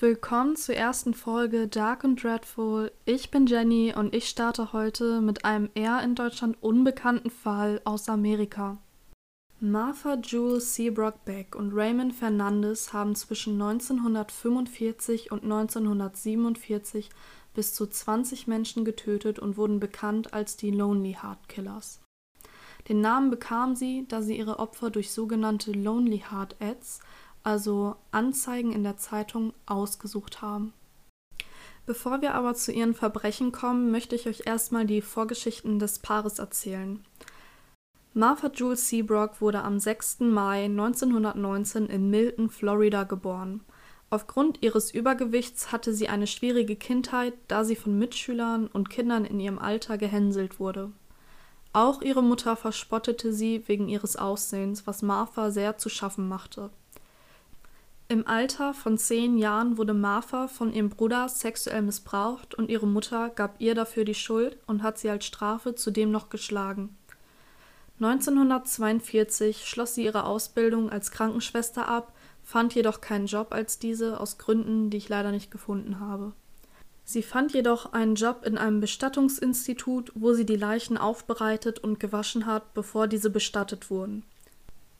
Willkommen zur ersten Folge Dark and Dreadful. Ich bin Jenny und ich starte heute mit einem eher in Deutschland unbekannten Fall aus Amerika. Martha Jules Seabrook Beck und Raymond Fernandez haben zwischen 1945 und 1947 bis zu 20 Menschen getötet und wurden bekannt als die Lonely Heart Killers. Den Namen bekamen sie, da sie ihre Opfer durch sogenannte Lonely Heart Ads also Anzeigen in der Zeitung, ausgesucht haben. Bevor wir aber zu ihren Verbrechen kommen, möchte ich euch erstmal die Vorgeschichten des Paares erzählen. Martha Jules Seabrook wurde am 6. Mai 1919 in Milton, Florida geboren. Aufgrund ihres Übergewichts hatte sie eine schwierige Kindheit, da sie von Mitschülern und Kindern in ihrem Alter gehänselt wurde. Auch ihre Mutter verspottete sie wegen ihres Aussehens, was Martha sehr zu schaffen machte. Im Alter von zehn Jahren wurde Martha von ihrem Bruder sexuell missbraucht und ihre Mutter gab ihr dafür die Schuld und hat sie als Strafe zudem noch geschlagen. 1942 schloss sie ihre Ausbildung als Krankenschwester ab, fand jedoch keinen Job als diese aus Gründen, die ich leider nicht gefunden habe. Sie fand jedoch einen Job in einem Bestattungsinstitut, wo sie die Leichen aufbereitet und gewaschen hat, bevor diese bestattet wurden.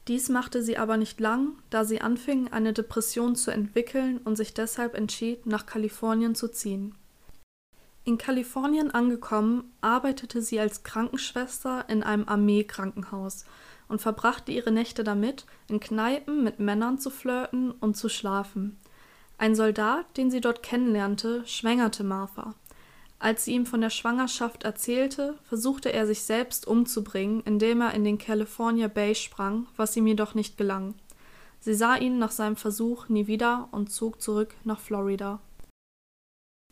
Dies machte sie aber nicht lang, da sie anfing, eine Depression zu entwickeln und sich deshalb entschied, nach Kalifornien zu ziehen. In Kalifornien angekommen, arbeitete sie als Krankenschwester in einem Armeekrankenhaus und verbrachte ihre Nächte damit, in Kneipen mit Männern zu flirten und zu schlafen. Ein Soldat, den sie dort kennenlernte, schwängerte Martha. Als sie ihm von der Schwangerschaft erzählte, versuchte er sich selbst umzubringen, indem er in den California Bay sprang, was ihm jedoch nicht gelang. Sie sah ihn nach seinem Versuch nie wieder und zog zurück nach Florida.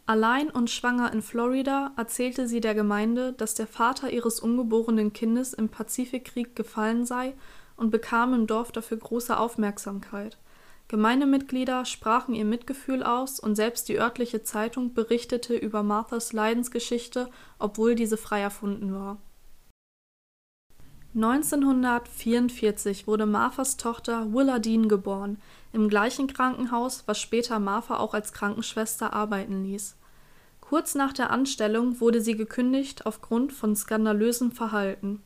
Allein und schwanger in Florida erzählte sie der Gemeinde, dass der Vater ihres ungeborenen Kindes im Pazifikkrieg gefallen sei und bekam im Dorf dafür große Aufmerksamkeit. Gemeindemitglieder sprachen ihr Mitgefühl aus und selbst die örtliche Zeitung berichtete über Marthas Leidensgeschichte, obwohl diese frei erfunden war. 1944 wurde Marthas Tochter Willa Dean geboren, im gleichen Krankenhaus, was später Martha auch als Krankenschwester arbeiten ließ. Kurz nach der Anstellung wurde sie gekündigt aufgrund von skandalösem Verhalten.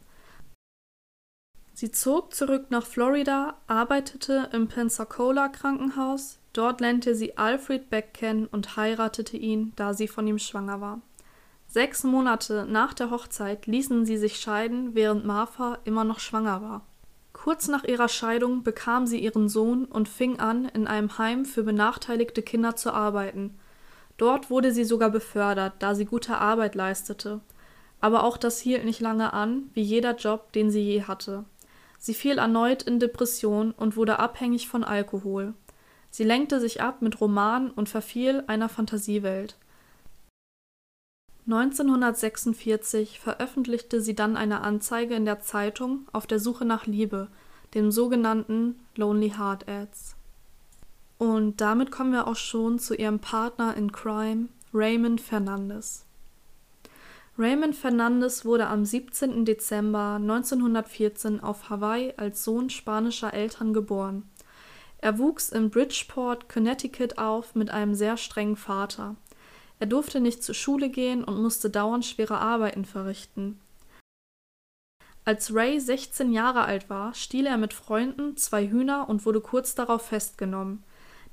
Sie zog zurück nach Florida, arbeitete im Pensacola Krankenhaus, dort lernte sie Alfred Beck kennen und heiratete ihn, da sie von ihm schwanger war. Sechs Monate nach der Hochzeit ließen sie sich scheiden, während Martha immer noch schwanger war. Kurz nach ihrer Scheidung bekam sie ihren Sohn und fing an, in einem Heim für benachteiligte Kinder zu arbeiten. Dort wurde sie sogar befördert, da sie gute Arbeit leistete. Aber auch das hielt nicht lange an, wie jeder Job, den sie je hatte. Sie fiel erneut in Depression und wurde abhängig von Alkohol. Sie lenkte sich ab mit Romanen und verfiel einer Fantasiewelt. 1946 veröffentlichte sie dann eine Anzeige in der Zeitung auf der Suche nach Liebe, dem sogenannten Lonely Heart Ads. Und damit kommen wir auch schon zu ihrem Partner in Crime, Raymond Fernandez. Raymond Fernandez wurde am 17. Dezember 1914 auf Hawaii als Sohn spanischer Eltern geboren. Er wuchs in Bridgeport, Connecticut auf mit einem sehr strengen Vater. Er durfte nicht zur Schule gehen und musste dauernd schwere Arbeiten verrichten. Als Ray 16 Jahre alt war, stiehl er mit Freunden zwei Hühner und wurde kurz darauf festgenommen.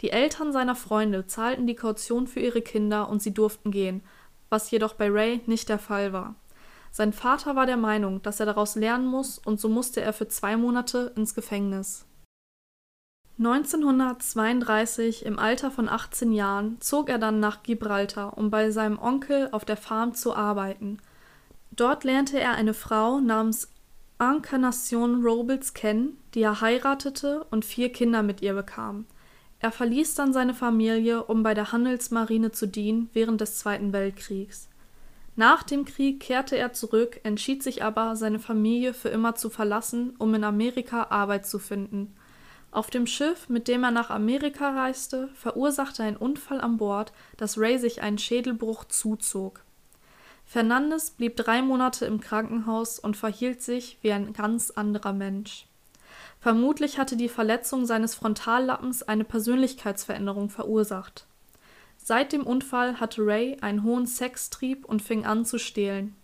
Die Eltern seiner Freunde zahlten die Kaution für ihre Kinder und sie durften gehen, was jedoch bei Ray nicht der Fall war. Sein Vater war der Meinung, dass er daraus lernen muss, und so musste er für zwei Monate ins Gefängnis. 1932, im Alter von 18 Jahren, zog er dann nach Gibraltar, um bei seinem Onkel auf der Farm zu arbeiten. Dort lernte er eine Frau namens Encarnacion Robles kennen, die er heiratete und vier Kinder mit ihr bekam. Er verließ dann seine Familie, um bei der Handelsmarine zu dienen während des Zweiten Weltkriegs. Nach dem Krieg kehrte er zurück, entschied sich aber, seine Familie für immer zu verlassen, um in Amerika Arbeit zu finden. Auf dem Schiff, mit dem er nach Amerika reiste, verursachte ein Unfall an Bord, dass Ray sich einen Schädelbruch zuzog. Fernandes blieb drei Monate im Krankenhaus und verhielt sich wie ein ganz anderer Mensch. Vermutlich hatte die Verletzung seines Frontallappens eine Persönlichkeitsveränderung verursacht. Seit dem Unfall hatte Ray einen hohen Sextrieb und fing an zu stehlen.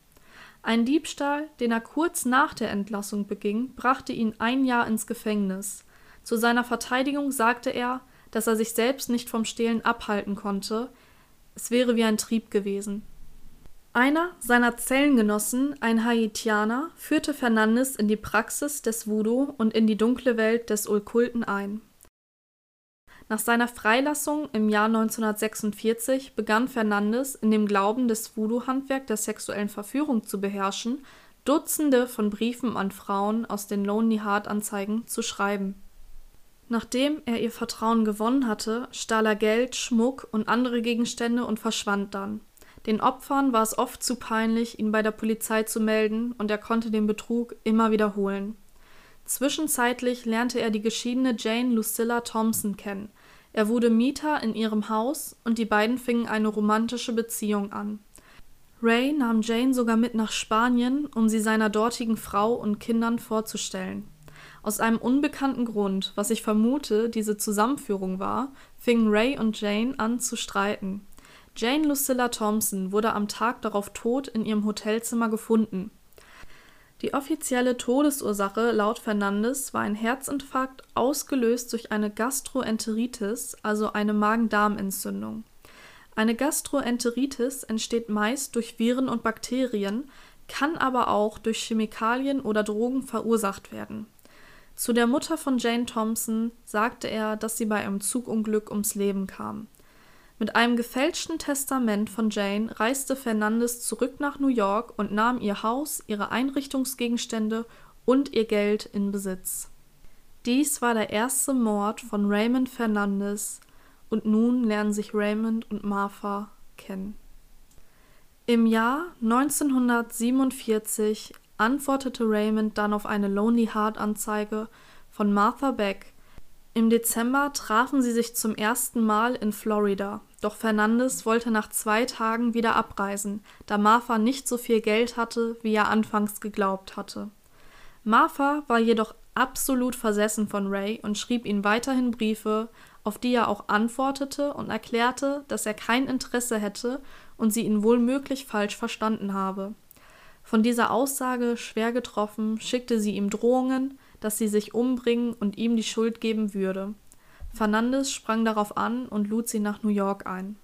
Ein Diebstahl, den er kurz nach der Entlassung beging, brachte ihn ein Jahr ins Gefängnis. Zu seiner Verteidigung sagte er, dass er sich selbst nicht vom Stehlen abhalten konnte, es wäre wie ein Trieb gewesen. Einer seiner Zellengenossen, ein Haitianer, führte Fernandes in die Praxis des Voodoo und in die dunkle Welt des Okkulten ein. Nach seiner Freilassung im Jahr 1946 begann Fernandes in dem Glauben, das Voodoo-Handwerk der sexuellen Verführung zu beherrschen, Dutzende von Briefen an Frauen aus den Lonely Heart-Anzeigen zu schreiben. Nachdem er ihr Vertrauen gewonnen hatte, stahl er Geld, Schmuck und andere Gegenstände und verschwand dann. Den Opfern war es oft zu peinlich, ihn bei der Polizei zu melden, und er konnte den Betrug immer wiederholen. Zwischenzeitlich lernte er die geschiedene Jane Lucilla Thompson kennen. Er wurde Mieter in ihrem Haus und die beiden fingen eine romantische Beziehung an. Ray nahm Jane sogar mit nach Spanien, um sie seiner dortigen Frau und Kindern vorzustellen. Aus einem unbekannten Grund, was ich vermute diese Zusammenführung war, fingen Ray und Jane an zu streiten. Jane Lucilla Thompson wurde am Tag darauf tot in ihrem Hotelzimmer gefunden. Die offizielle Todesursache laut Fernandes war ein Herzinfarkt, ausgelöst durch eine Gastroenteritis, also eine Magen-Darm-Entzündung. Eine Gastroenteritis entsteht meist durch Viren und Bakterien, kann aber auch durch Chemikalien oder Drogen verursacht werden. Zu der Mutter von Jane Thompson sagte er, dass sie bei einem Zugunglück ums Leben kam. Mit einem gefälschten Testament von Jane reiste Fernandes zurück nach New York und nahm ihr Haus, ihre Einrichtungsgegenstände und ihr Geld in Besitz. Dies war der erste Mord von Raymond Fernandes und nun lernen sich Raymond und Martha kennen. Im Jahr 1947 antwortete Raymond dann auf eine Lonely Heart Anzeige von Martha Beck, im Dezember trafen sie sich zum ersten Mal in Florida, doch Fernandes wollte nach zwei Tagen wieder abreisen, da Martha nicht so viel Geld hatte, wie er anfangs geglaubt hatte. Martha war jedoch absolut versessen von Ray und schrieb ihm weiterhin Briefe, auf die er auch antwortete und erklärte, dass er kein Interesse hätte und sie ihn wohl möglich falsch verstanden habe. Von dieser Aussage schwer getroffen, schickte sie ihm Drohungen, dass sie sich umbringen und ihm die Schuld geben würde. Fernandes sprang darauf an und lud sie nach New York ein.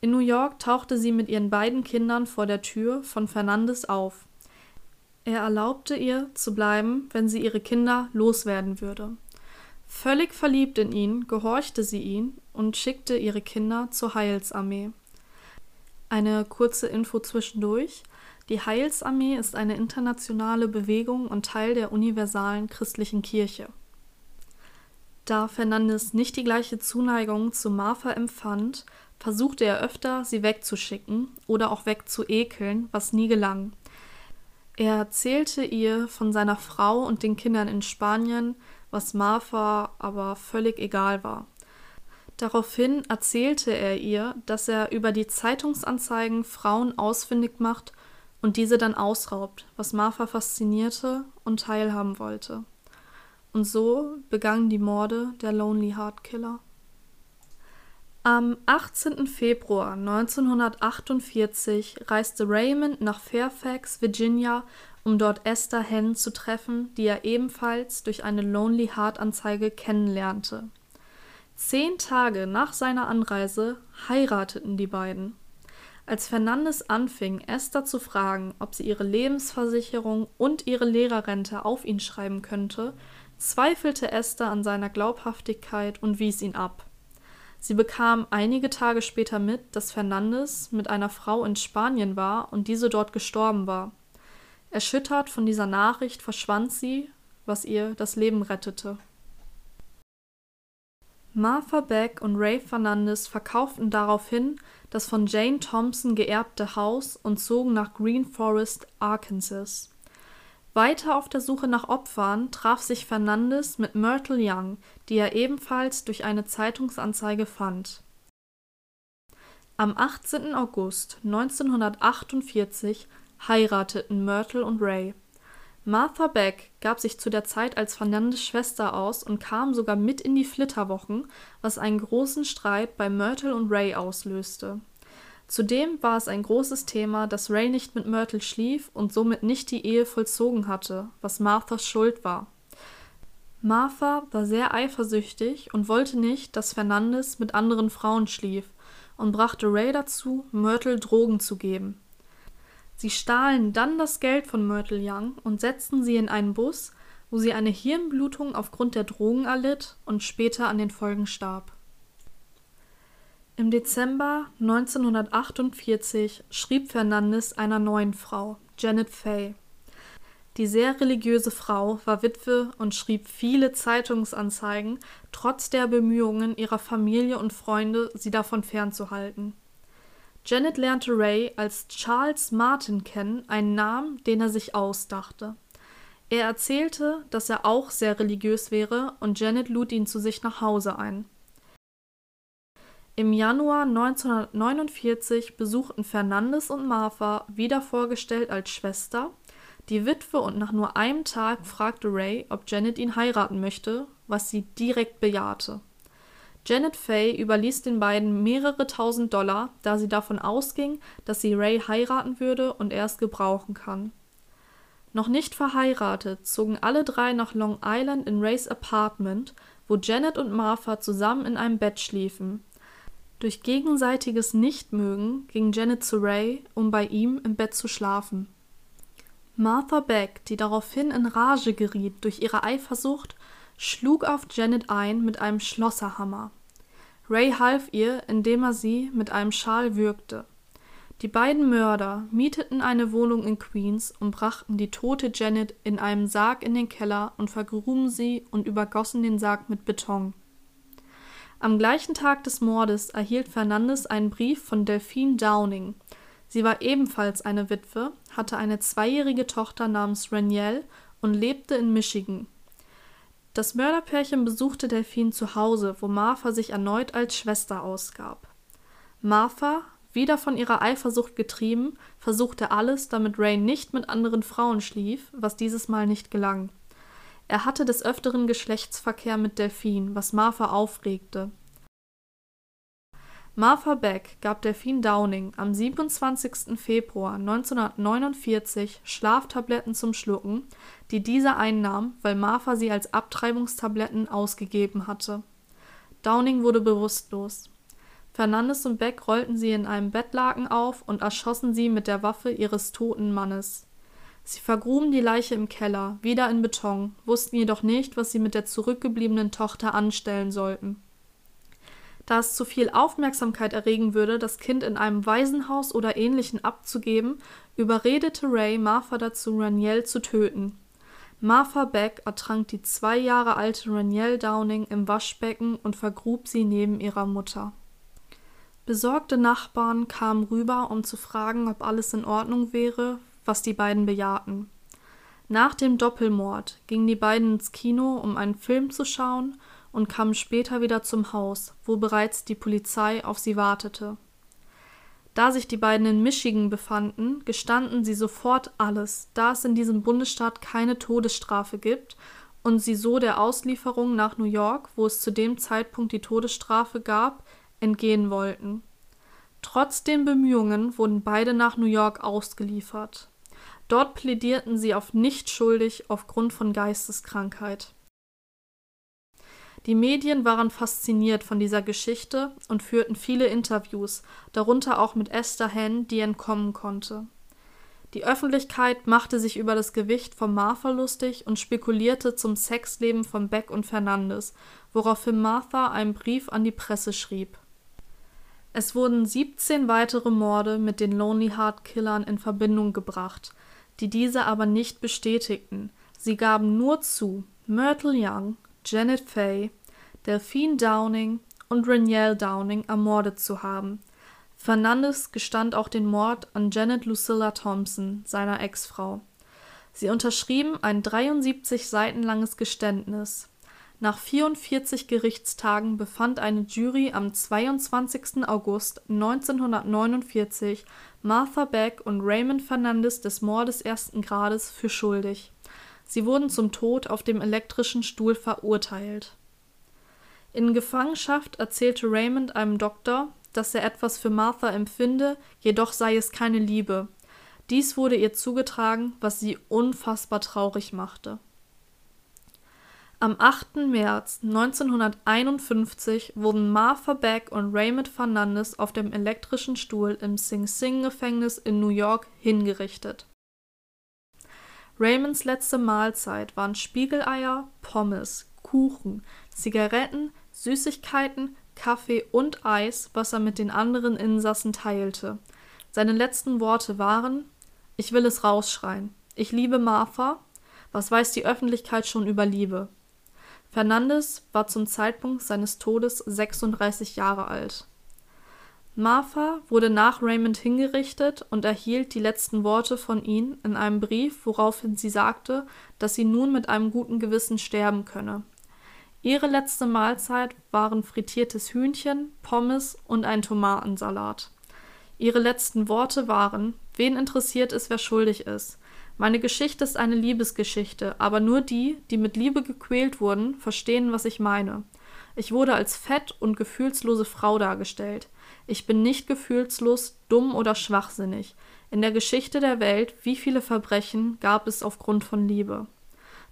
In New York tauchte sie mit ihren beiden Kindern vor der Tür von Fernandes auf. Er erlaubte ihr zu bleiben, wenn sie ihre Kinder loswerden würde. Völlig verliebt in ihn gehorchte sie ihn und schickte ihre Kinder zur Heilsarmee. Eine kurze Info zwischendurch. Die Heilsarmee ist eine internationale Bewegung und Teil der universalen christlichen Kirche. Da Fernandes nicht die gleiche Zuneigung zu Martha empfand, versuchte er öfter, sie wegzuschicken oder auch wegzuekeln, was nie gelang. Er erzählte ihr von seiner Frau und den Kindern in Spanien, was Martha aber völlig egal war. Daraufhin erzählte er ihr, dass er über die Zeitungsanzeigen Frauen ausfindig macht und diese dann ausraubt, was Martha faszinierte und teilhaben wollte. Und so begannen die Morde der Lonely Heart Killer. Am 18. Februar 1948 reiste Raymond nach Fairfax, Virginia, um dort Esther Henn zu treffen, die er ebenfalls durch eine Lonely Heart Anzeige kennenlernte. Zehn Tage nach seiner Anreise heirateten die beiden. Als Fernandes anfing, Esther zu fragen, ob sie ihre Lebensversicherung und ihre Lehrerrente auf ihn schreiben könnte, zweifelte Esther an seiner Glaubhaftigkeit und wies ihn ab. Sie bekam einige Tage später mit, dass Fernandes mit einer Frau in Spanien war und diese dort gestorben war. Erschüttert von dieser Nachricht verschwand sie, was ihr das Leben rettete. Martha Beck und Ray Fernandes verkauften daraufhin das von Jane Thompson geerbte Haus und zogen nach Green Forest, Arkansas. Weiter auf der Suche nach Opfern traf sich Fernandes mit Myrtle Young, die er ebenfalls durch eine Zeitungsanzeige fand. Am 18. August 1948 heirateten Myrtle und Ray. Martha Beck gab sich zu der Zeit als Fernandes Schwester aus und kam sogar mit in die Flitterwochen, was einen großen Streit bei Myrtle und Ray auslöste. Zudem war es ein großes Thema, dass Ray nicht mit Myrtle schlief und somit nicht die Ehe vollzogen hatte, was Marthas Schuld war. Martha war sehr eifersüchtig und wollte nicht, dass Fernandes mit anderen Frauen schlief und brachte Ray dazu, Myrtle Drogen zu geben. Sie stahlen dann das Geld von Myrtle Young und setzten sie in einen Bus, wo sie eine Hirnblutung aufgrund der Drogen erlitt und später an den Folgen starb. Im Dezember 1948 schrieb Fernandes einer neuen Frau, Janet Fay. Die sehr religiöse Frau war Witwe und schrieb viele Zeitungsanzeigen, trotz der Bemühungen ihrer Familie und Freunde, sie davon fernzuhalten. Janet lernte Ray als Charles Martin kennen, einen Namen, den er sich ausdachte. Er erzählte, dass er auch sehr religiös wäre, und Janet lud ihn zu sich nach Hause ein. Im Januar 1949 besuchten Fernandes und Martha, wieder vorgestellt als Schwester, die Witwe und nach nur einem Tag fragte Ray, ob Janet ihn heiraten möchte, was sie direkt bejahte. Janet Fay überließ den beiden mehrere tausend Dollar, da sie davon ausging, dass sie Ray heiraten würde und er es gebrauchen kann. Noch nicht verheiratet, zogen alle drei nach Long Island in Rays Apartment, wo Janet und Martha zusammen in einem Bett schliefen. Durch gegenseitiges Nichtmögen ging Janet zu Ray, um bei ihm im Bett zu schlafen. Martha Beck, die daraufhin in Rage geriet durch ihre Eifersucht, schlug auf Janet ein mit einem Schlosserhammer. Ray half ihr, indem er sie mit einem Schal würgte. Die beiden Mörder mieteten eine Wohnung in Queens und brachten die tote Janet in einem Sarg in den Keller und vergruben sie und übergossen den Sarg mit Beton. Am gleichen Tag des Mordes erhielt Fernandes einen Brief von Delphine Downing. Sie war ebenfalls eine Witwe, hatte eine zweijährige Tochter namens Renielle und lebte in Michigan. Das Mörderpärchen besuchte Delphine zu Hause, wo Martha sich erneut als Schwester ausgab. Martha, wieder von ihrer Eifersucht getrieben, versuchte alles, damit Ray nicht mit anderen Frauen schlief, was dieses Mal nicht gelang. Er hatte des Öfteren Geschlechtsverkehr mit Delphine, was Martha aufregte. Martha Beck gab Delphine Downing am 27. Februar 1949 Schlaftabletten zum Schlucken, die diese einnahm, weil Martha sie als Abtreibungstabletten ausgegeben hatte. Downing wurde bewusstlos. Fernandes und Beck rollten sie in einem Bettlaken auf und erschossen sie mit der Waffe ihres toten Mannes. Sie vergruben die Leiche im Keller, wieder in Beton, wussten jedoch nicht, was sie mit der zurückgebliebenen Tochter anstellen sollten. Da es zu viel Aufmerksamkeit erregen würde, das Kind in einem Waisenhaus oder ähnlichen abzugeben, überredete Ray Martha dazu, Raniel zu töten. Martha Beck ertrank die zwei Jahre alte Raniel Downing im Waschbecken und vergrub sie neben ihrer Mutter. Besorgte Nachbarn kamen rüber, um zu fragen, ob alles in Ordnung wäre, was die beiden bejahten. Nach dem Doppelmord gingen die beiden ins Kino, um einen Film zu schauen und kamen später wieder zum Haus, wo bereits die Polizei auf sie wartete. Da sich die beiden in Michigan befanden, gestanden sie sofort alles, da es in diesem Bundesstaat keine Todesstrafe gibt und sie so der Auslieferung nach New York, wo es zu dem Zeitpunkt die Todesstrafe gab, entgehen wollten. Trotz den Bemühungen wurden beide nach New York ausgeliefert. Dort plädierten sie auf nicht schuldig aufgrund von Geisteskrankheit. Die Medien waren fasziniert von dieser Geschichte und führten viele Interviews, darunter auch mit Esther Henn, die entkommen konnte. Die Öffentlichkeit machte sich über das Gewicht von Martha lustig und spekulierte zum Sexleben von Beck und Fernandes, woraufhin Martha einen Brief an die Presse schrieb. Es wurden 17 weitere Morde mit den Lonely Heart Killern in Verbindung gebracht, die diese aber nicht bestätigten. Sie gaben nur zu, Myrtle Young, Janet Fay, Delphine Downing und Renielle Downing ermordet zu haben. Fernandes gestand auch den Mord an Janet Lucilla Thompson, seiner Ex-Frau. Sie unterschrieben ein 73 Seiten langes Geständnis. Nach 44 Gerichtstagen befand eine Jury am 22. August 1949 Martha Beck und Raymond Fernandes des Mordes ersten Grades für schuldig. Sie wurden zum Tod auf dem elektrischen Stuhl verurteilt. In Gefangenschaft erzählte Raymond einem Doktor, dass er etwas für Martha empfinde, jedoch sei es keine Liebe. Dies wurde ihr zugetragen, was sie unfassbar traurig machte. Am 8. März 1951 wurden Martha Beck und Raymond Fernandez auf dem elektrischen Stuhl im Sing Sing Gefängnis in New York hingerichtet. Raymonds letzte Mahlzeit waren Spiegeleier, Pommes, Kuchen, Zigaretten, Süßigkeiten, Kaffee und Eis, was er mit den anderen Insassen teilte. Seine letzten Worte waren Ich will es rausschreien. Ich liebe Martha. Was weiß die Öffentlichkeit schon über Liebe? Fernandes war zum Zeitpunkt seines Todes 36 Jahre alt. Martha wurde nach Raymond hingerichtet und erhielt die letzten Worte von ihm in einem Brief, woraufhin sie sagte, dass sie nun mit einem guten Gewissen sterben könne. Ihre letzte Mahlzeit waren frittiertes Hühnchen, Pommes und ein Tomatensalat. Ihre letzten Worte waren: Wen interessiert es, wer schuldig ist? Meine Geschichte ist eine Liebesgeschichte, aber nur die, die mit Liebe gequält wurden, verstehen, was ich meine. Ich wurde als fett und gefühlslose Frau dargestellt. Ich bin nicht gefühlslos, dumm oder schwachsinnig. In der Geschichte der Welt, wie viele Verbrechen gab es aufgrund von Liebe?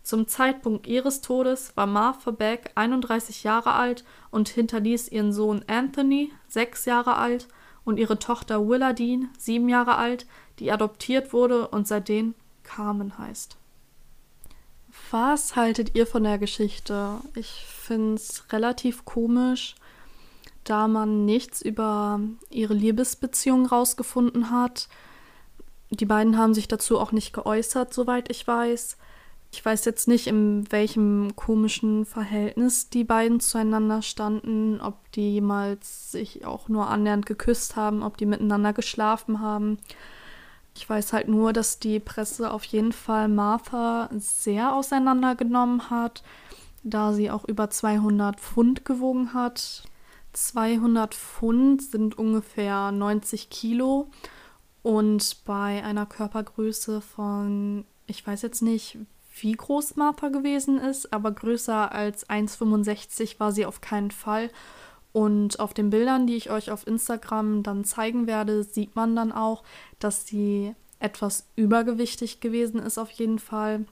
Zum Zeitpunkt ihres Todes war Martha Beck 31 Jahre alt und hinterließ ihren Sohn Anthony, sechs Jahre alt, und ihre Tochter Willardine, sieben Jahre alt, die adoptiert wurde und seitdem Carmen heißt. Was haltet ihr von der Geschichte? Ich finde es relativ komisch, da man nichts über ihre Liebesbeziehung rausgefunden hat. Die beiden haben sich dazu auch nicht geäußert, soweit ich weiß. Ich weiß jetzt nicht, in welchem komischen Verhältnis die beiden zueinander standen, ob die jemals sich auch nur annähernd geküsst haben, ob die miteinander geschlafen haben. Ich weiß halt nur, dass die Presse auf jeden Fall Martha sehr auseinandergenommen hat, da sie auch über 200 Pfund gewogen hat. 200 Pfund sind ungefähr 90 Kilo und bei einer Körpergröße von, ich weiß jetzt nicht, wie groß Martha gewesen ist, aber größer als 1,65 war sie auf keinen Fall. Und auf den Bildern, die ich euch auf Instagram dann zeigen werde, sieht man dann auch, dass sie etwas übergewichtig gewesen ist auf jeden Fall.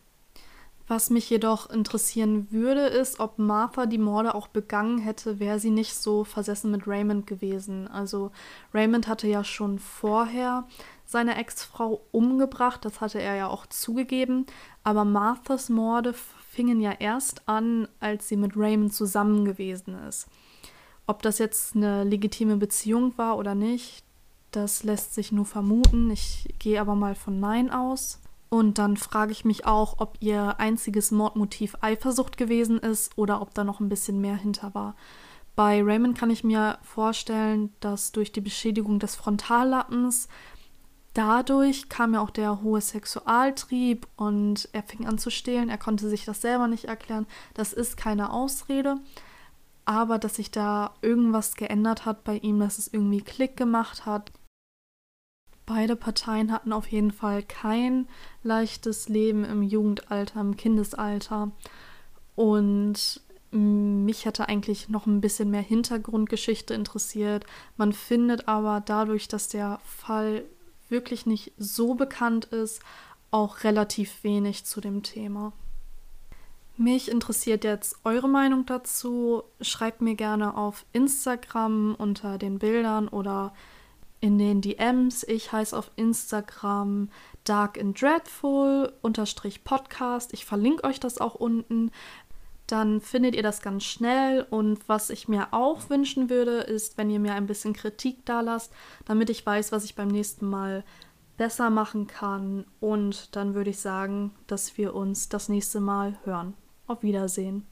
Was mich jedoch interessieren würde, ist, ob Martha die Morde auch begangen hätte, wäre sie nicht so versessen mit Raymond gewesen. Also Raymond hatte ja schon vorher seine Ex-Frau umgebracht, das hatte er ja auch zugegeben, aber Marthas Morde fingen ja erst an, als sie mit Raymond zusammen gewesen ist. Ob das jetzt eine legitime Beziehung war oder nicht, das lässt sich nur vermuten. Ich gehe aber mal von Nein aus. Und dann frage ich mich auch, ob ihr einziges Mordmotiv Eifersucht gewesen ist oder ob da noch ein bisschen mehr hinter war. Bei Raymond kann ich mir vorstellen, dass durch die Beschädigung des Frontallappens dadurch kam ja auch der hohe Sexualtrieb und er fing an zu stehlen. Er konnte sich das selber nicht erklären. Das ist keine Ausrede aber dass sich da irgendwas geändert hat bei ihm, dass es irgendwie Klick gemacht hat. Beide Parteien hatten auf jeden Fall kein leichtes Leben im Jugendalter, im Kindesalter. Und mich hätte eigentlich noch ein bisschen mehr Hintergrundgeschichte interessiert. Man findet aber dadurch, dass der Fall wirklich nicht so bekannt ist, auch relativ wenig zu dem Thema. Mich interessiert jetzt eure Meinung dazu. Schreibt mir gerne auf Instagram unter den Bildern oder in den DMs. Ich heiße auf Instagram Dark and Dreadful unterstrich Podcast. Ich verlinke euch das auch unten. Dann findet ihr das ganz schnell. Und was ich mir auch wünschen würde, ist, wenn ihr mir ein bisschen Kritik da lasst, damit ich weiß, was ich beim nächsten Mal besser machen kann. Und dann würde ich sagen, dass wir uns das nächste Mal hören. Auf Wiedersehen.